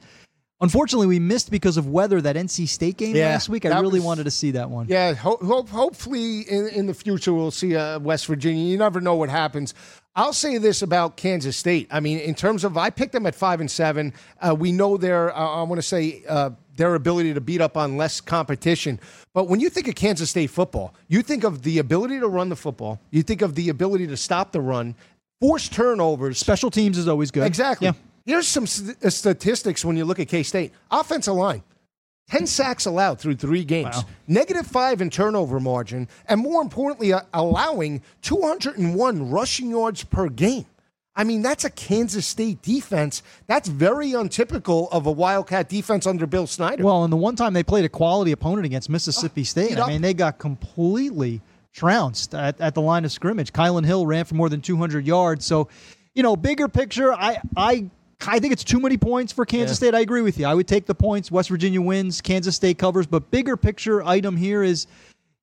Unfortunately, we missed because of weather that NC State game Yeah, last week. I really was- wanted to see that one. Yeah, ho- ho- hopefully in, in the future we'll see uh, West Virginia. You never know what happens. I'll say this about Kansas State. I mean, in terms of, I picked them at five and seven. Uh, we know their, uh, I want to say, uh, their ability to beat up on less competition. But when you think of Kansas State football, you think of the ability to run the football. You think of the ability to stop the run, force turnovers. Special teams is always good. Exactly. Yeah. Here's some st- uh, statistics when you look at K State. Offensive line. 10 sacks allowed through three games, Wow. negative five in turnover margin, and more importantly, uh, allowing 201 rushing yards per game. I mean, that's a Kansas State defense. That's very untypical of a Wildcat defense under Bill Snyder. Well, and the one time they played a quality opponent against Mississippi oh, State, I mean, they got completely trounced at, at the line of scrimmage. Kylin Hill ran for more than 200 yards. So, you know, bigger picture, I, I, I think it's too many points for Kansas State. I agree with you. I would take the points. West Virginia wins. Kansas State covers. But bigger picture item here is,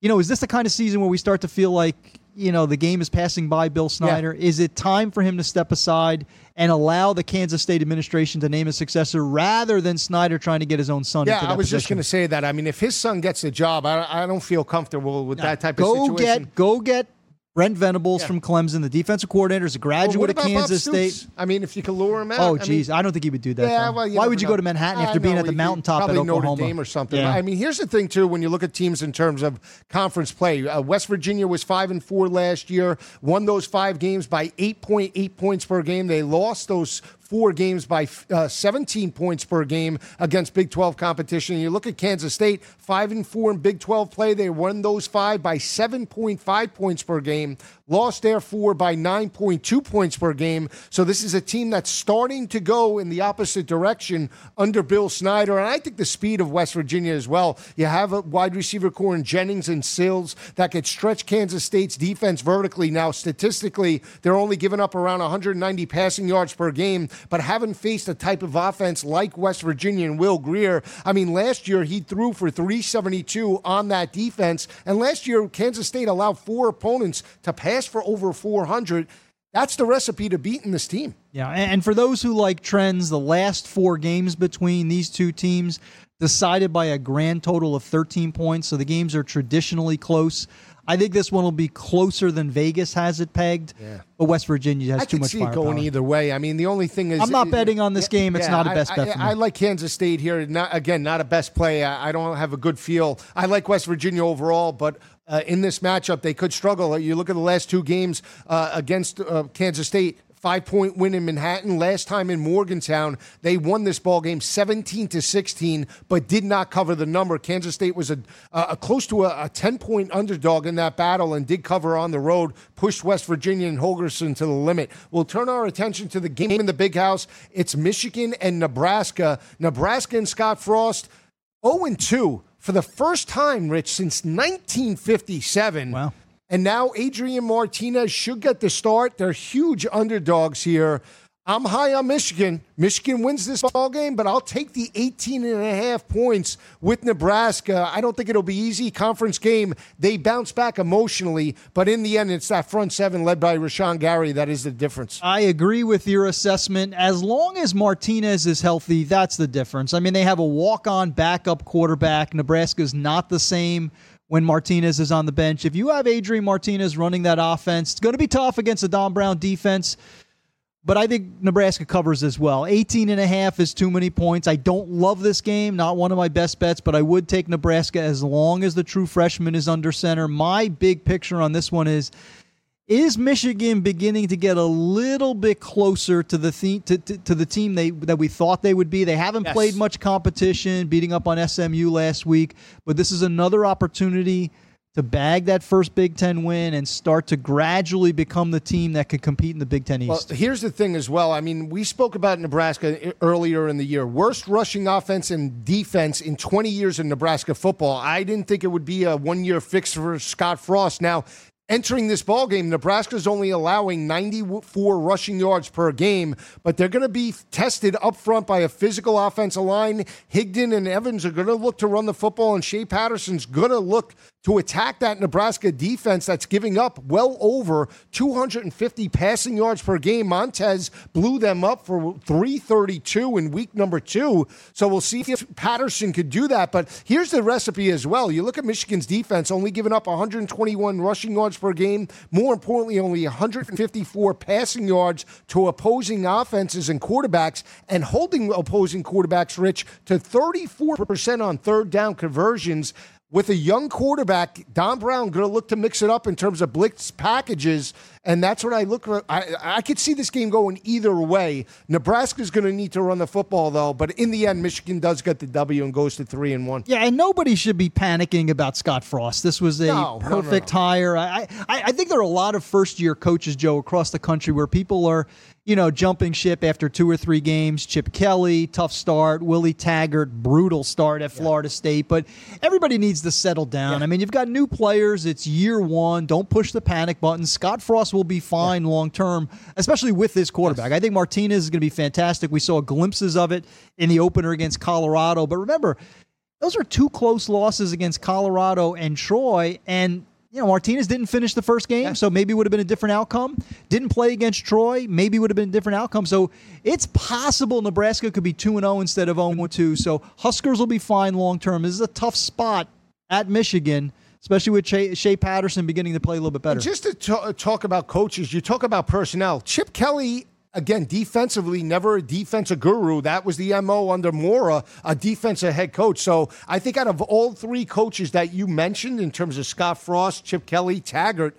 you know, is this the kind of season where we start to feel like, you know, the game is passing by Bill Snyder? Is it time for him to step aside and allow the Kansas State administration to name a successor rather than Snyder trying to get his own son yeah, I was just going to say that. I mean, if his son gets the job, I, I don't feel comfortable with that type of go situation. get go get Brent Venables Yeah. from Clemson, the defensive coordinator, is a graduate what of Kansas State. I mean, if you can lure him out. Oh, I mean, I don't think he would do that. Yeah, well, Why would you know. go to Manhattan I after being know, at the he- mountaintop probably at Oklahoma? Notre Dame or something. Yeah. I mean, here's the thing too. When you look at teams in terms of conference play, uh, West Virginia was five and four last year. Won those five games by eight point eight points per game. They lost those four games by uh, 17 points per game against Big 12 competition. You look at Kansas State, five and four in Big 12 play. They won those five by 7.5 points per game. Lost their four by 9.2 points per game. So this is a team that's starting to go in the opposite direction under Bill Snyder. And I think the speed of West Virginia as well. You have a wide receiver core in Jennings and Sills that could stretch Kansas State's defense vertically. Now, statistically, they're only giving up around 190 passing yards per game, but haven't faced a type of offense like West Virginia and Will Grier. I mean, last year he threw for 372 on that defense. And last year, Kansas State allowed four opponents to pass for over 400. That's the recipe to beating this team. Yeah, and for those who like trends, the last four games between these two teams decided by a grand total of 13 points, so the games are traditionally close. I think this one will be closer than Vegas has it pegged, but West Virginia has I too much see it firepower. going either way. I mean, the only thing is I'm not betting on this game. It's not a best I, bet I, for me. I like Kansas State here. Not, again, not a best play. I, I don't have a good feel. I like West Virginia overall, but uh, in this matchup, they could struggle. You look at the last two games uh, against uh, Kansas State. Five point win in Manhattan. Last time in Morgantown, they won this ball game 17 to 16, but did not cover the number. Kansas State was a, a close to a, a 10 point underdog in that battle and did cover on the road, pushed West Virginia and Holgorsen to the limit. We'll turn our attention to the game in the big house. It's Michigan and Nebraska. Nebraska and Scott Frost 0 2 for the first time, Rich, since 1957. Wow. And now Adrian Martinez should get the start. They're huge underdogs here. I'm high on Michigan. Michigan wins this ball game, but I'll take the 18 and a half points with Nebraska. I don't think it'll be easy. Conference game, they bounce back emotionally, but in the end, it's that front seven led by Rashan Gary that is the difference. I agree with your assessment. As long as Martinez is healthy, that's the difference. I mean, they have a walk on backup quarterback. Nebraska's not the same when Martinez is on the bench. If you have Adrian Martinez running that offense, it's going to be tough against the Don Brown defense. But I think Nebraska covers as well. 18 and a half is too many points. I don't love this game, not one of my best bets, but I would take Nebraska as long as the true freshman is under center. My big picture on this one is is Michigan beginning to get a little bit closer to the the- to, to, to the team they that we thought they would be? They haven't Yes. played much competition, beating up on SMU last week, but this is another opportunity to bag that first Big Ten win and start to gradually become the team that could compete in the Big Ten Well, East. here's the thing as well. I mean, we spoke about Nebraska earlier in the year. Worst rushing offense and defense in 20 years in Nebraska football. I didn't think it would be a one year fix for Scott Frost. Now, entering this ball game, Nebraska's only allowing 94 rushing yards per game, but they're going to be tested up front by a physical offensive line. Higdon and Evans are going to look to run the football, and Shea Patterson's going to look to attack that Nebraska defense that's giving up well over 250 passing yards per game. Montez blew them up for 332 in week number two. So we'll see if Patterson could do that. But here's the recipe as well. You look at Michigan's defense, only giving up 121 rushing yards per game. More importantly, only 154 passing yards to opposing offenses and quarterbacks, and holding opposing quarterbacks, Rich, to 34% on third down conversions with a young quarterback, Don Brown going to look to mix it up in terms of blitz packages, and that's what I look for. I, I could see this game going either way. Nebraska's going to need to run the football though, but in the end, Michigan does get the W and goes to three and one. Yeah, and nobody should be panicking about Scott Frost. This was a No, no, no, perfect no. hire. I, I I think there are a lot of first year coaches, Joe, across the country where people are you know, jumping ship after two or three games. Chip Kelly, tough start. Willie Taggart, brutal start at Florida State. But everybody needs to settle down. I mean, you've got new players. It's year one. Don't push the panic button. Scott Frost will be fine long term, especially with this quarterback. I think Martinez is going to be fantastic. We saw glimpses of it in the opener against Colorado. But remember, those are two close losses against Colorado and Troy. And you know, Martinez didn't finish the first game, so maybe it would have been a different outcome. Didn't play against Troy, maybe it would have been a different outcome. So it's possible Nebraska could be 2 0 instead of 0 2. So Huskers will be fine long term. This is a tough spot at Michigan, especially with Shea, Patterson beginning to play a little bit better. Just to ta- talk about coaches, you talk about personnel. Chip Kelly, again, defensively, never a defensive guru. That was the MO under Mora, a defensive head coach. So I think out of all three coaches that you mentioned in terms of Scott Frost, Chip Kelly, Taggart,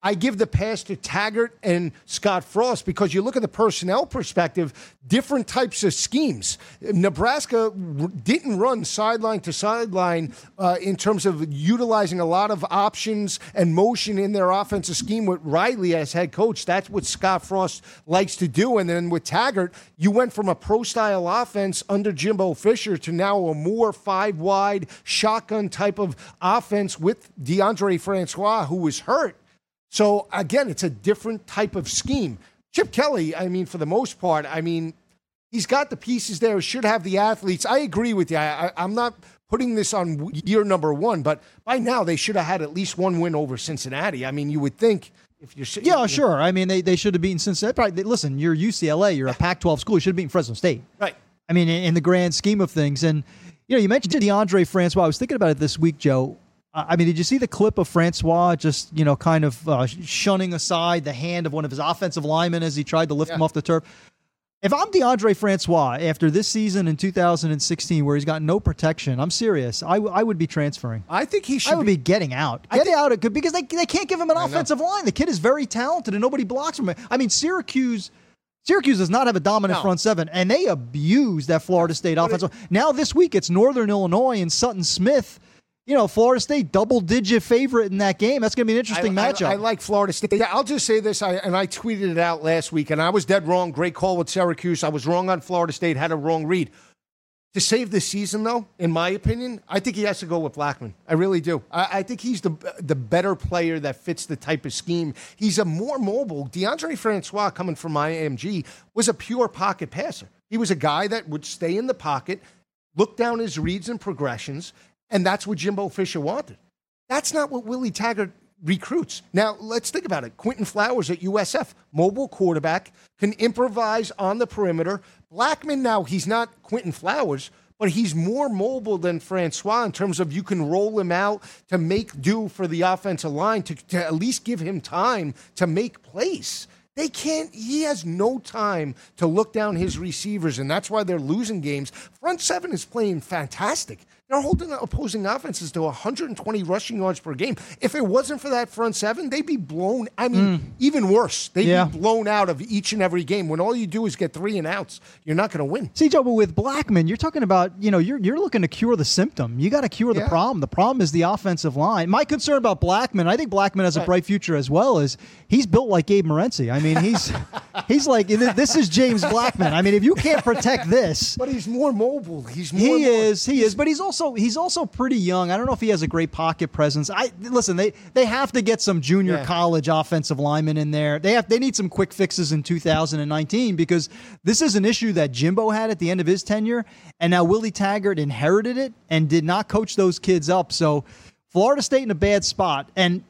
I give the pass to Taggart and Scott Frost because you look at the personnel perspective, different types of schemes. Nebraska didn't run sideline to sideline uh, in terms of utilizing a lot of options and motion in their offensive scheme with Riley as head coach. That's what Scott Frost likes to do. And then with Taggart, you went from a pro style offense under Jimbo Fisher to now a more five wide shotgun type of offense with Deondre Francois, who was hurt. So again, it's a different type of scheme. Chip Kelly, I mean, for the most part, I mean, he's got the pieces there. Should have the athletes. I agree with you. I, I'm not putting this on year number one, but by now they should have had at least one win over Cincinnati. I mean, you would think if you're Yeah, sure. I mean, they, they should have beaten Cincinnati. Probably, they- listen, you're UCLA, you're a Pac 12 school. You should have beaten Fresno State. right. I mean, in, in the grand scheme of things. And, you know, you mentioned Deondre Francois. I was thinking about it this week, Joe. I mean, did you see the clip of Francois just, you know, kind of uh, shunning aside the hand of one of his offensive linemen as he tried to lift him off the turf? If I'm Deondre Francois after this season in 2016 where he's got no protection, I'm serious. I, w- I would be transferring. I think he should I would be getting out. Get think- out of because they, they can't give him an offensive line. The kid is very talented and nobody blocks him. I mean, Syracuse Syracuse does not have a dominant No. front seven, and they abuse that Florida State offensive. now this week it's Northern Illinois and Sutton Smith. You know, Florida State double digit favorite in that game. That's going to be an interesting I, matchup. I, I like Florida State. Yeah, I'll just say this, I, and I tweeted it out last week, and I was dead wrong. Great call with Syracuse. I was wrong on Florida State. Had a wrong read. To save the season, though, in my opinion, I think he has to go with Blackman. I really do. I, I think he's the the better player that fits the type of scheme. He's a more mobile. Deondre Francois, coming from IMG, was a pure pocket passer. He was a guy that would stay in the pocket, look down his reads and progressions, and that's what Jimbo Fisher wanted. That's not what Willie Taggart recruits. Now, let's think about it. Quinton Flowers at USF, mobile quarterback, can improvise on the perimeter. Blackman, now, he's not Quinton Flowers, but he's more mobile than Francois in terms of you can roll him out to make do for the offensive line, to, to at least give him time to make plays. They can't, he has no time to look down his receivers, and that's why they're losing games. Front seven is playing fantastic. They're holding opposing offenses to 120 rushing yards per game. If it wasn't for that front seven, they'd be blown. I mean, mm. even worse. They'd Yeah. be blown out of each and every game. When all you do is get three and outs, you're not going to win. See, Joe, but with Blackman, you're talking about, you know, you're, you're looking to cure the symptom. You got to cure the Yeah. problem. The problem is the offensive line. My concern about Blackman, I think Blackman has a bright future as well, is he's built like Gabe Morency. I mean, he's <laughs> he's like, this is James Blackman. I mean, if you can't protect this, But he's more mobile. He's more. he more- is, he is, but he's also he's also pretty young. I don't know if he has a great pocket presence. I listen, they they have to get some junior Yeah. college offensive linemen in there. They have they need some quick fixes in 2019 because this is an issue that Jimbo had at the end of his tenure, and now Willie Taggart inherited it and did not coach those kids up. So Florida State in a bad spot. And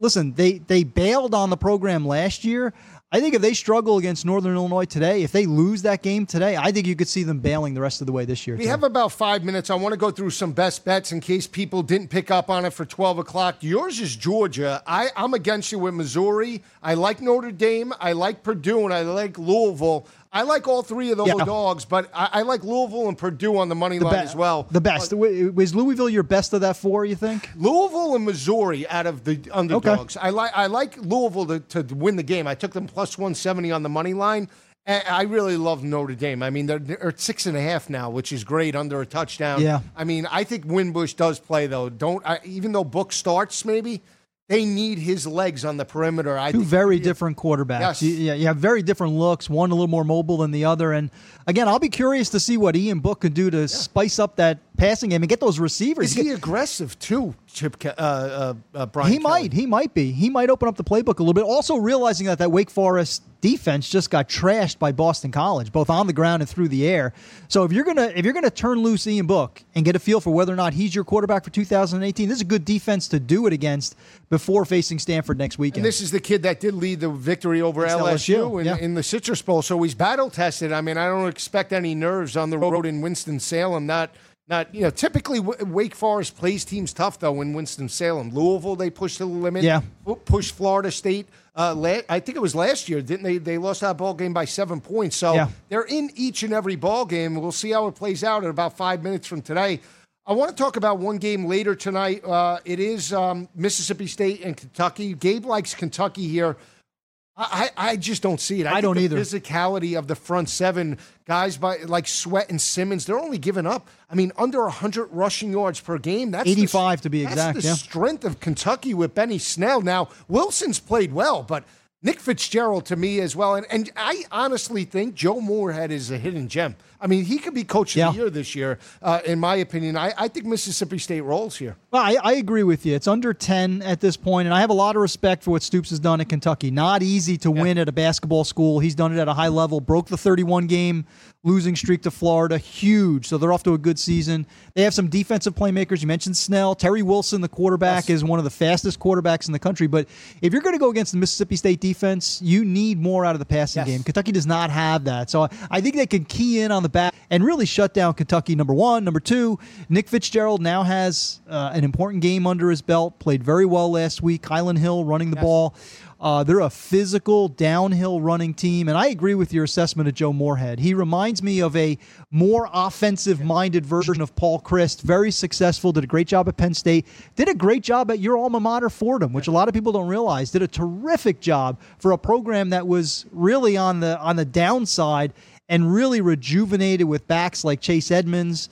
listen, they they bailed on the program last year. I think if they struggle against Northern Illinois today, if they lose that game today, I think you could see them bailing the rest of the way this year. We too. have about five minutes. I want to go through some best bets in case people didn't pick up on it for 12 o'clock. Yours is Georgia. I, I'm against you with Missouri. I like Notre Dame. I like Purdue, and I like Louisville. I like all three of those Yeah. dogs, but I, I like Louisville and Purdue on the money the line be- as well. The best was Louisville your best of that four? You think? Louisville and Missouri out of the underdogs. I like I like Louisville to, to win the game. I took them plus one seventy on the money line. I really love Notre Dame. I mean, they're, they're at six and a half now, which is great under a touchdown. Yeah. I mean, I think Winbush does play though. Don't I, even though Book starts maybe they need his legs on the perimeter. I Two very different quarterbacks. Yes. You, yeah, you have very different looks. One a little more mobile than the other. And again, I'll be curious to see what Ian Book can do to spice up that passing game and get those receivers. Is he aggressive too, Chip? Ke- Uh, uh, uh, Brian. He Kelly? might. He might be. He might open up the playbook a little bit. Also realizing that that Wake Forest defense just got trashed by Boston College, both on the ground and through the air. So if you're gonna if you're gonna turn loose Ian Book and get a feel for whether or not he's your quarterback for 2018, this is a good defense to do it against before facing Stanford next And weekend. this is the kid that did lead the victory over Against LSU, LSU, in, yeah. in the Citrus Bowl. So he's battle tested. I mean, I don't expect any nerves on the road in Winston Salem. Not, not you know. Typically, Wake Forest plays teams tough though in Winston Salem. Louisville, they push to the limit. Yeah. Pu- pushed Florida State. Uh, la- I think it was last year, didn't they? They lost that ball game by seven points. So Yeah. they're in each and every ball game. We'll see how it plays out in about five minutes from today. I want to talk about one game later tonight. Uh, it is um, Mississippi State and Kentucky. Gabe likes Kentucky here. I, I I just don't see it. I think don't the either. Physicality of the front seven guys by like Sweat and Simmons, they're only giving up. I mean, under hundred rushing yards per game. That's the- 85 to be that's exact, the yeah. strength of Kentucky with Benny Snell. Now Wilson's played well, but Nick Fitzgerald to me as well. And and I honestly think Joe Moorhead is a hidden gem. I mean, he could be coach of Yeah. the year this year, uh, in my opinion. I, I think Mississippi State rolls here. Well, I, I agree with you. It's under 10 at this point, and I have a lot of respect for what Stoops has done at Kentucky. Not easy to win at a basketball school. He's done it at a high level, broke the 31 game losing streak to Florida. Huge. So they're off to a good season. They have some defensive playmakers. You mentioned Snell. Terry Wilson, the quarterback, is one of the fastest quarterbacks in the country. But if you're going to go against the Mississippi State defense, you need more out of the passing Yes. game. Kentucky does not have that. So I think they can key in on the back and really shut down Kentucky, number one. Number two, Nick Fitzgerald now has uh, an important game under his belt, played very well last week. Kylin Hill running the ball. Uh, they're a physical, downhill running team. And I agree with your assessment of Joe Moorhead. He reminds me of a more offensive minded version of Paul Chryst. Very successful, did a great job at Penn State, did a great job at your alma mater, Fordham, which a lot of people don't realize. Did a terrific job for a program that was really on the on the downside and really rejuvenated with backs like Chase Edmonds.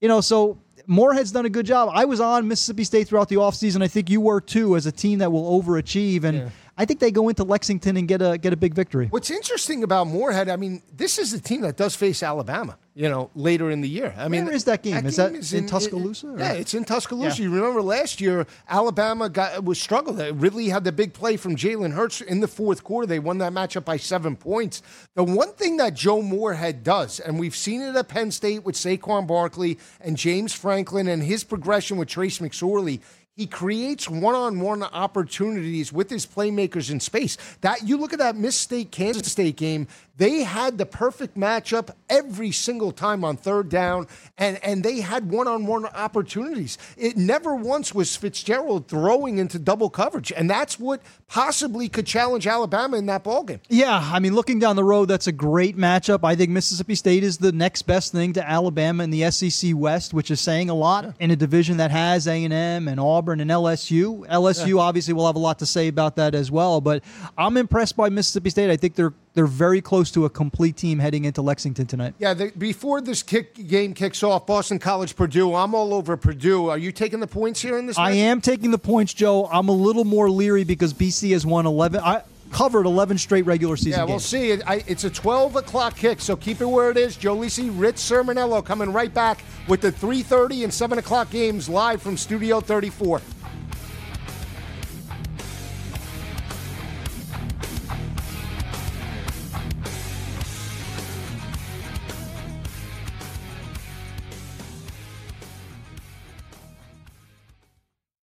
You know, so Moorhead's done a good job. I was on Mississippi State throughout the offseason. I think you were too, as a team that will overachieve. And I think they go into Lexington and get a get a big victory. What's interesting about Moorhead, I mean, this is a team that does face Alabama, you know, later in the year. I mean, Where is that game? Is that in Tuscaloosa, or- yeah, it's in Tuscaloosa. Yeah. You remember last year, Alabama got was struggled. Ridley had the big play from Jalen Hurts in the fourth quarter. They won that matchup by seven points. The one thing that Joe Moorhead does, and we've seen it at Penn State with Saquon Barkley and James Franklin and his progression with Trace McSorley. He creates one-on-one opportunities with his playmakers in space. That you look at that Miss State Kansas State game, they had the perfect matchup every single time on third down, and and they had one-on-one opportunities. It never once was Fitzgerald throwing into double coverage, and that's what possibly could challenge Alabama in that ballgame. Yeah, I mean, looking down the road, that's a great matchup. I think Mississippi State is the next best thing to Alabama in the SEC West, which is saying a lot in a division that has A and M and Auburn and LSU. LSU obviously will have a lot to say about that as well. But I'm impressed by Mississippi State. I think they're they're very close to a complete team heading into Lexington tonight. Yeah, the, before this kick game kicks off, Boston College, Purdue. I'm all over Purdue. Are you taking the points here in this? I match? am taking the points, Joe. I'm a little more leery because BC has won 11. I covered 11 straight regular season Yeah, we'll games. see. It, I, it's a 12 o'clock kick, so keep it where it is. Joe Lisi, Rich Cirminiello coming right back with the 3.30 and 7 o'clock games live from Studio 34.